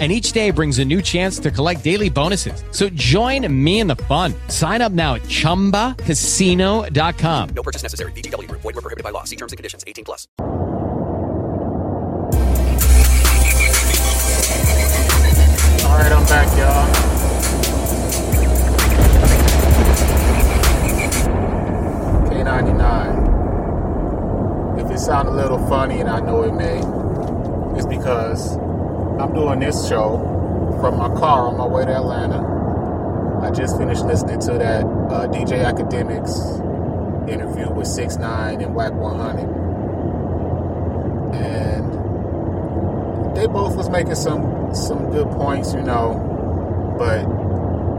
and each day brings a new chance to collect daily bonuses. So join me in the fun. Sign up now at ChumbaCasino.com. No purchase necessary. VGW. Void were prohibited by law. See terms and conditions. 18 plus. All right, I'm back, y'all. K99. If it sounds a little funny, and I know it may, it's because I'm doing this show from my car on my way to Atlanta. I just finished listening to that uh, DJ Akademiks interview with Six Nine and Wack 100, and they both was making some some good points, you know. But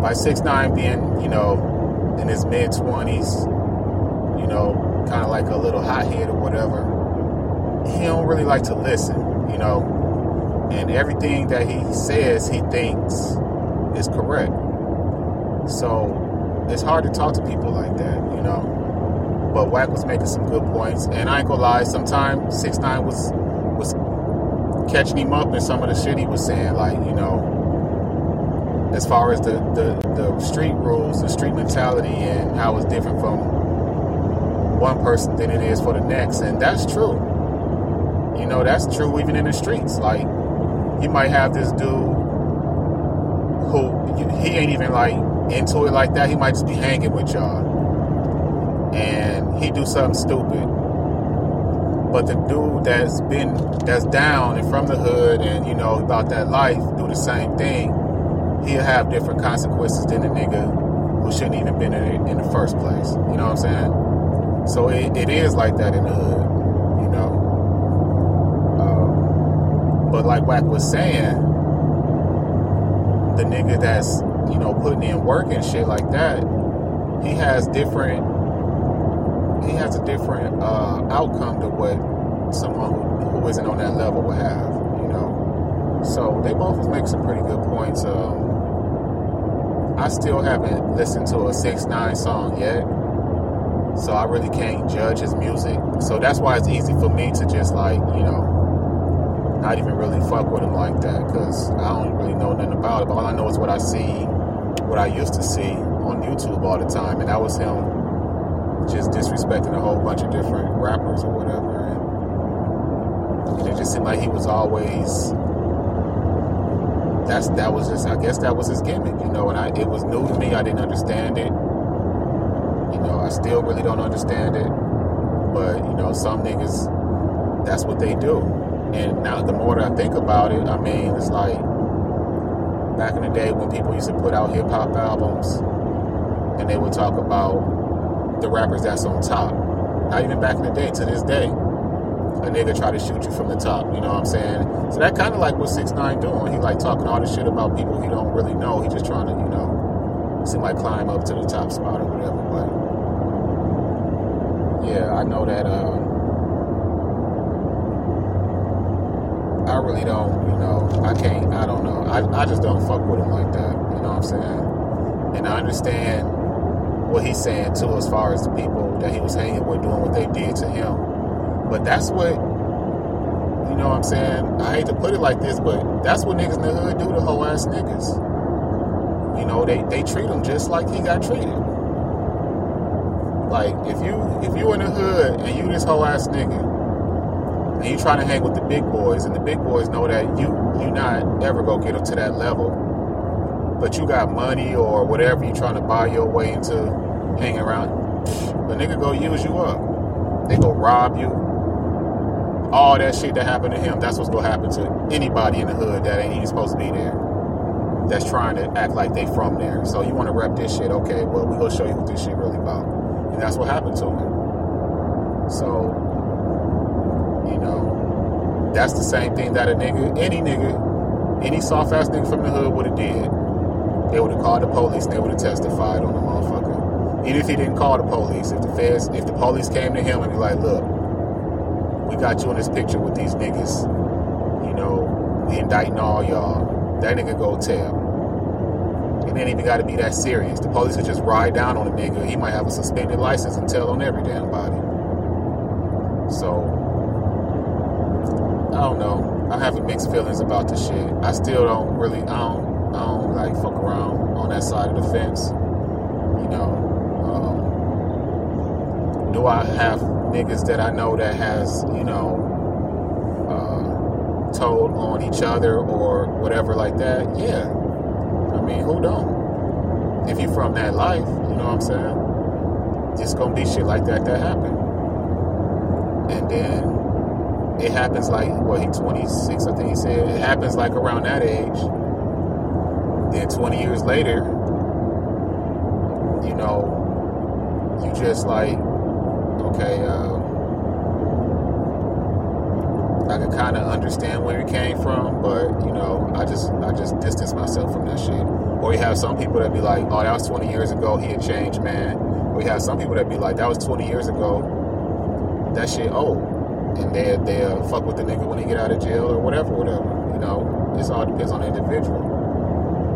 by Six Nine being, you know, in his mid twenties, you know, kind of like a little hothead or whatever, he don't really like to listen, you know and everything that he says he thinks is correct. So it's hard to talk to people like that, you know. But Wack was making some good points, and I ain't gonna lie. Sometimes Six Nine was was catching him up in some of the shit he was saying, like you know, as far as the the, the street rules, the street mentality, and how it's different from one person than it is for the next, and that's true. You know, that's true even in the streets. Like you might have this dude who he ain't even like into it like that. He might just be hanging with y'all, and he do something stupid. But the dude that's been that's down and from the hood and you know about that life do the same thing. He'll have different consequences than the nigga who shouldn't even been in it in the first place. You know what I'm saying? So it, it is like that in the hood. Like Wack was saying, the nigga that's, you know, putting in work and shit like that, he has different he has a different uh, outcome to what someone who, who isn't on that level would have, you know. So they both make some pretty good points. Um, I still haven't listened to a six nine song yet, so I really can't judge his music. So that's why it's easy for me to just like you know not even really fuck with him like that because I don't really know nothing about it. But all I know is what I see, what I used to see on YouTube all the time, and that was him just disrespecting a whole bunch of different rappers or whatever. And, it just seemed like he was always that's that was just I guess that was his gimmick, you know. And I it was new to me. I didn't understand it. You know, I still really don't understand it. But you know, some niggas, that's what they do. And now, the more that I think about it, I mean, it's like back in the day when people used to put out hip hop albums and they would talk about the rappers that's on top. Not even back in the day, to this day, a nigga try to shoot you from the top. You know what I'm saying? So that kind of like what Six Nine doing. He like talking all this shit about people he don't really know. He just trying to, you know, seem like climb up to the top spot or whatever. But yeah, I know that. Uh, I really don't, you know, I can't, I don't know. I, I just don't fuck with him like that, you know what I'm saying? And I understand what he's saying too, as far as the people that he was hanging with doing what they did to him. But that's what, you know what I'm saying? I hate to put it like this, but that's what niggas in the hood do to whole ass niggas. You know, they, they treat him just like he got treated. Like if you if you in the hood and you this whole ass nigga, and you trying to hang with the big boys, and the big boys know that you you not ever go get them to that level, but you got money or whatever you trying to buy your way into hanging around. The nigga go use you up. They go rob you. All that shit that happened to him, that's what's gonna happen to anybody in the hood that ain't even supposed to be there. That's trying to act like they from there. So you want to rep this shit? Okay, well we gonna show you what this shit really about, and that's what happened to him. So you know, that's the same thing that a nigga, any nigga, any soft ass nigga from the hood would have did. They would have called the police they would have testified on the motherfucker. Even if he didn't call the police, if the feds, if the police came to him and be like, look, we got you in this picture with these niggas. You know, we indicting all y'all. That nigga go tell. It ain't even got to be that serious. The police could just ride down on a nigga. He might have a suspended license and tell on every damn body. So, I don't know. I have mixed feelings about the shit. I still don't really, I don't, I don't like fuck around on that side of the fence. You know, um, do I have niggas that I know that has, you know, uh, told on each other or whatever like that? Yeah. I mean, who don't? If you from that life, you know what I'm saying? Just gonna be shit like that that happen. And then it happens like what he 26, I think he said. It happens like around that age. Then 20 years later, you know, you just like, okay, uh, I can kind of understand where it came from, but you know, I just I just distance myself from that shit. Or you have some people that be like, oh, that was 20 years ago, he had changed, man. Or you have some people that be like, that was 20 years ago, that shit old, and they they uh, fuck with the nigga when he get out of jail or whatever, whatever. You know, it's all depends on the individual.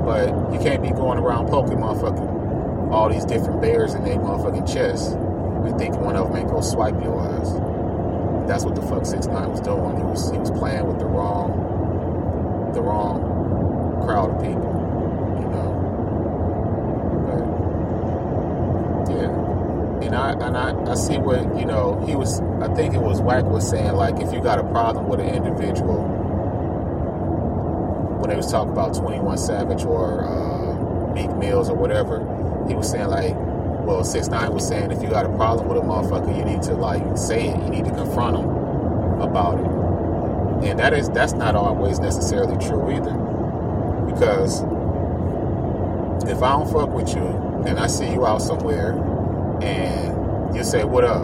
But you can't be going around poking motherfucking all these different bears in their motherfucking chest and thinking one of them ain't gonna swipe your ass that's what the fuck six nine was doing. He was he was playing with the wrong the wrong crowd of people, you know. But I and I, I see what you know. He was I think it was Wack was saying like if you got a problem with an individual when they was talking about Twenty One Savage or uh, Meek Mills or whatever, he was saying like well, six nine was saying if you got a problem with a motherfucker, you need to like say it. You need to confront them about it. And that is that's not always necessarily true either. Because if I don't fuck with you and I see you out somewhere and you say what up,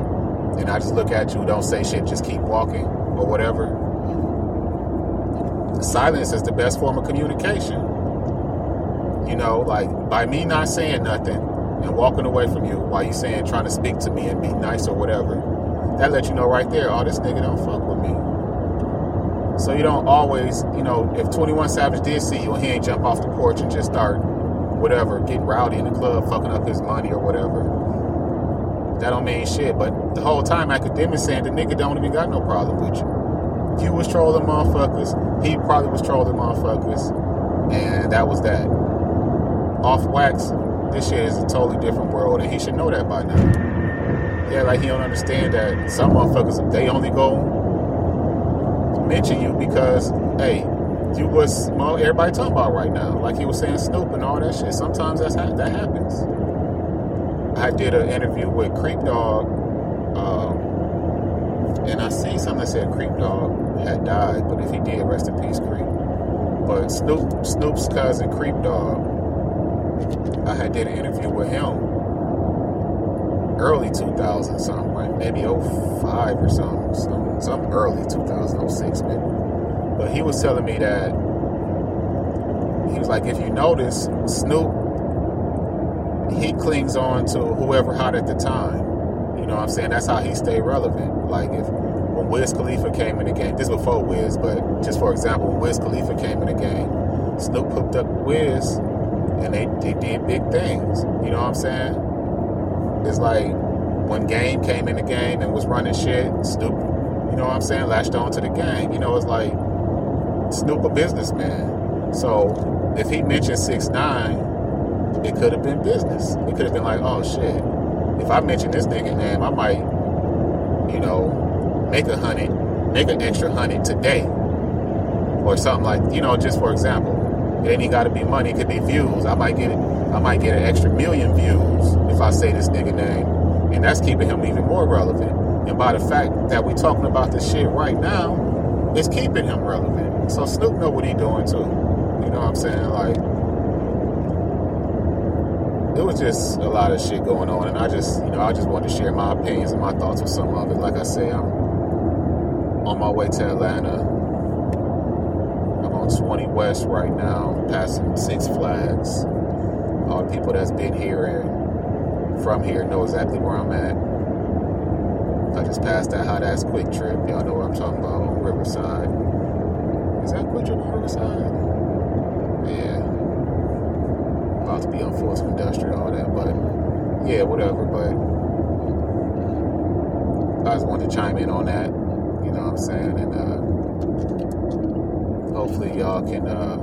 and I just look at you, don't say shit, just keep walking or whatever. Silence is the best form of communication. You know, like by me not saying nothing, and walking away from you while you saying trying to speak to me and be nice or whatever, that lets you know right there, oh, this nigga don't fuck with me. So you don't always, you know, if 21 Savage did see you and he ain't jump off the porch and just start whatever, getting rowdy in the club, fucking up his money or whatever, that don't mean shit. But the whole time academic saying the nigga don't even got no problem with you. You was trolling motherfuckers, he probably was trolling motherfuckers, and that was that. Off wax, this shit is a totally different world, and he should know that by now. Yeah, like he don't understand that some motherfuckers they only go mention you because hey, you was well, everybody talking about right now. Like he was saying Snoop and all that shit. Sometimes that's that happens. I did an interview with Creep Dog, um, and I see something that said Creep Dog had died, but if he did, rest in peace, Creep. But Snoop, Snoop's cousin Creep Dog I had did an interview with him early 2000 something, right? Maybe 05 or something, some, some early 2006 maybe. But he was telling me that he was like, if you notice, Snoop, he clings on to whoever hot at the time. You know what I'm saying? That's how he stayed relevant. Like if when Wiz Khalifa came in the game, this was before Wiz, but just for example, when Wiz Khalifa came in the game, Snoop hooked up Wiz and they, they did big things. You know what I'm saying? It's like when Game came in the game and was running shit, Snoop, you know what I'm saying, latched on to the gang. You know, it's like Snoop a businessman. So if he mentioned six nine, it could have been business. It could have been like, oh shit. If I mention this nigga name, I might, you know, make a hundred, make an extra hundred today. Or something like, you know, just for example. It ain't got to be money. It could be views. I might get it. I might get an extra million views if I say this nigga name, and that's keeping him even more relevant. And by the fact that we talking about this shit right now, it's keeping him relevant. So Snoop know what he doing too. You know what I'm saying? Like it was just a lot of shit going on, and I just, you know, I just wanted to share my opinions and my thoughts with some of it. Like I say, I'm on my way to Atlanta I'm on 20 West right now, passing Six Flags. All the people that's been here and from here know exactly where I'm at. I just passed that hot ass QuikTrip. Y'all know what I'm talking about on Riverside. Is that QuikTrip on Riverside? Yeah. About to be on Industrial, and all that, but yeah, whatever. But I just wanted to chime in on that. You know what I'm saying? And uh, hopefully y'all can uh,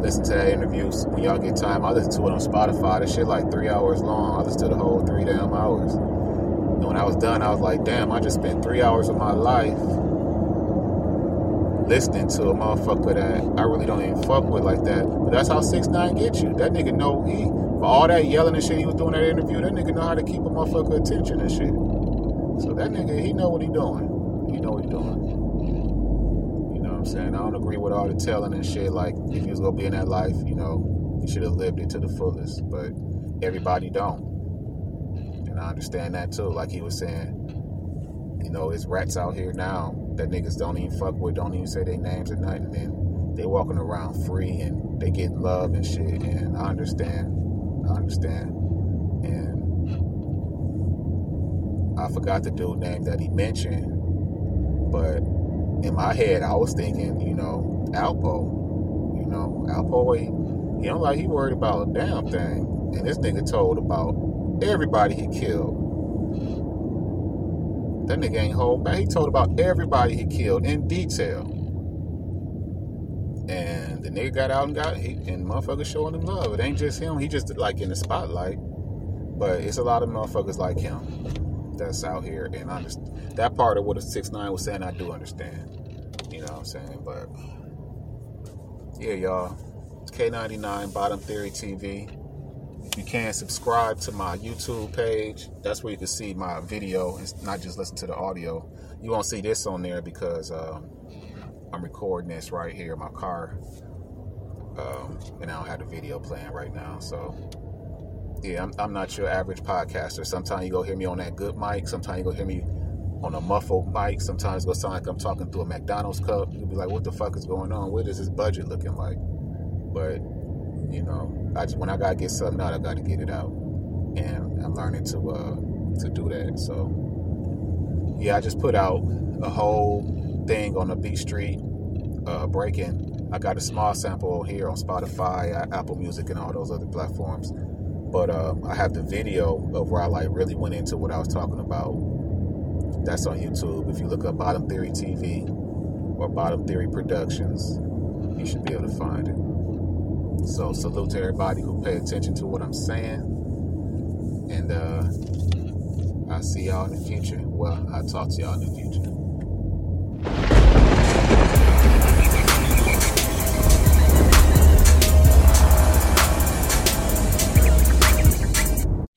listen to that interview when y'all get time. I listen to it on Spotify. That shit like three hours long. I listen to the whole three damn hours. And when I was done, I was like, damn, I just spent three hours of my life listening to a motherfucker that I really don't even fuck with like that. But that's how six nine gets you. That nigga know he for all that yelling and shit he was doing that interview. That nigga know how to keep a motherfucker attention and shit. So that nigga, he know what he doing. He know what he doing. You know what I'm saying? I don't agree with all the telling and shit. Like if he was gonna be in that life, you know, he should have lived it to the fullest. But everybody don't. And I understand that too. Like he was saying, you know, it's rats out here now that niggas don't even fuck with, don't even say their names or nothing, and they walking around free and they getting love and shit. And I understand. I understand. And I forgot the dude name that he mentioned, but in my head I was thinking, you know, Alpo. You know, Alpo, he, he don't like he worried about a damn thing. And this nigga told about everybody he killed. That nigga ain't hold back. He told about everybody he killed in detail. And the nigga got out and got he and motherfuckers showing him love. It ain't just him. He just like in the spotlight. But it's a lot of motherfuckers like him that's out here and I understand that part of what a six nine was saying I do understand. You know what I'm saying? But yeah, y'all. K99 Bottom Theory TV. You can subscribe to my YouTube page. That's where you can see my video and not just listen to the audio. You won't see this on there because um, I'm recording this right here in my car. Um, and I don't have the video playing right now. So, yeah, I'm, I'm not your average podcaster. Sometimes you go hear me on that good mic. Sometimes you go hear me on a muffled mic. Sometimes it's to sound like I'm talking through a McDonald's cup. You'll be like, what the fuck is going on? What is this budget looking like? But, you know, I just when I gotta get something out, I gotta get it out, and I'm learning to uh, to do that. So yeah, I just put out a whole thing on the B Street uh, breaking. I got a small sample here on Spotify, Apple Music, and all those other platforms. But um, I have the video of where I like really went into what I was talking about. That's on YouTube. If you look up Bottom Theory TV or Bottom Theory Productions, you should be able to find it. So salute to everybody who pay attention to what I'm saying. And uh, I'll see y'all in the future. Well, I'll talk to y'all in the future.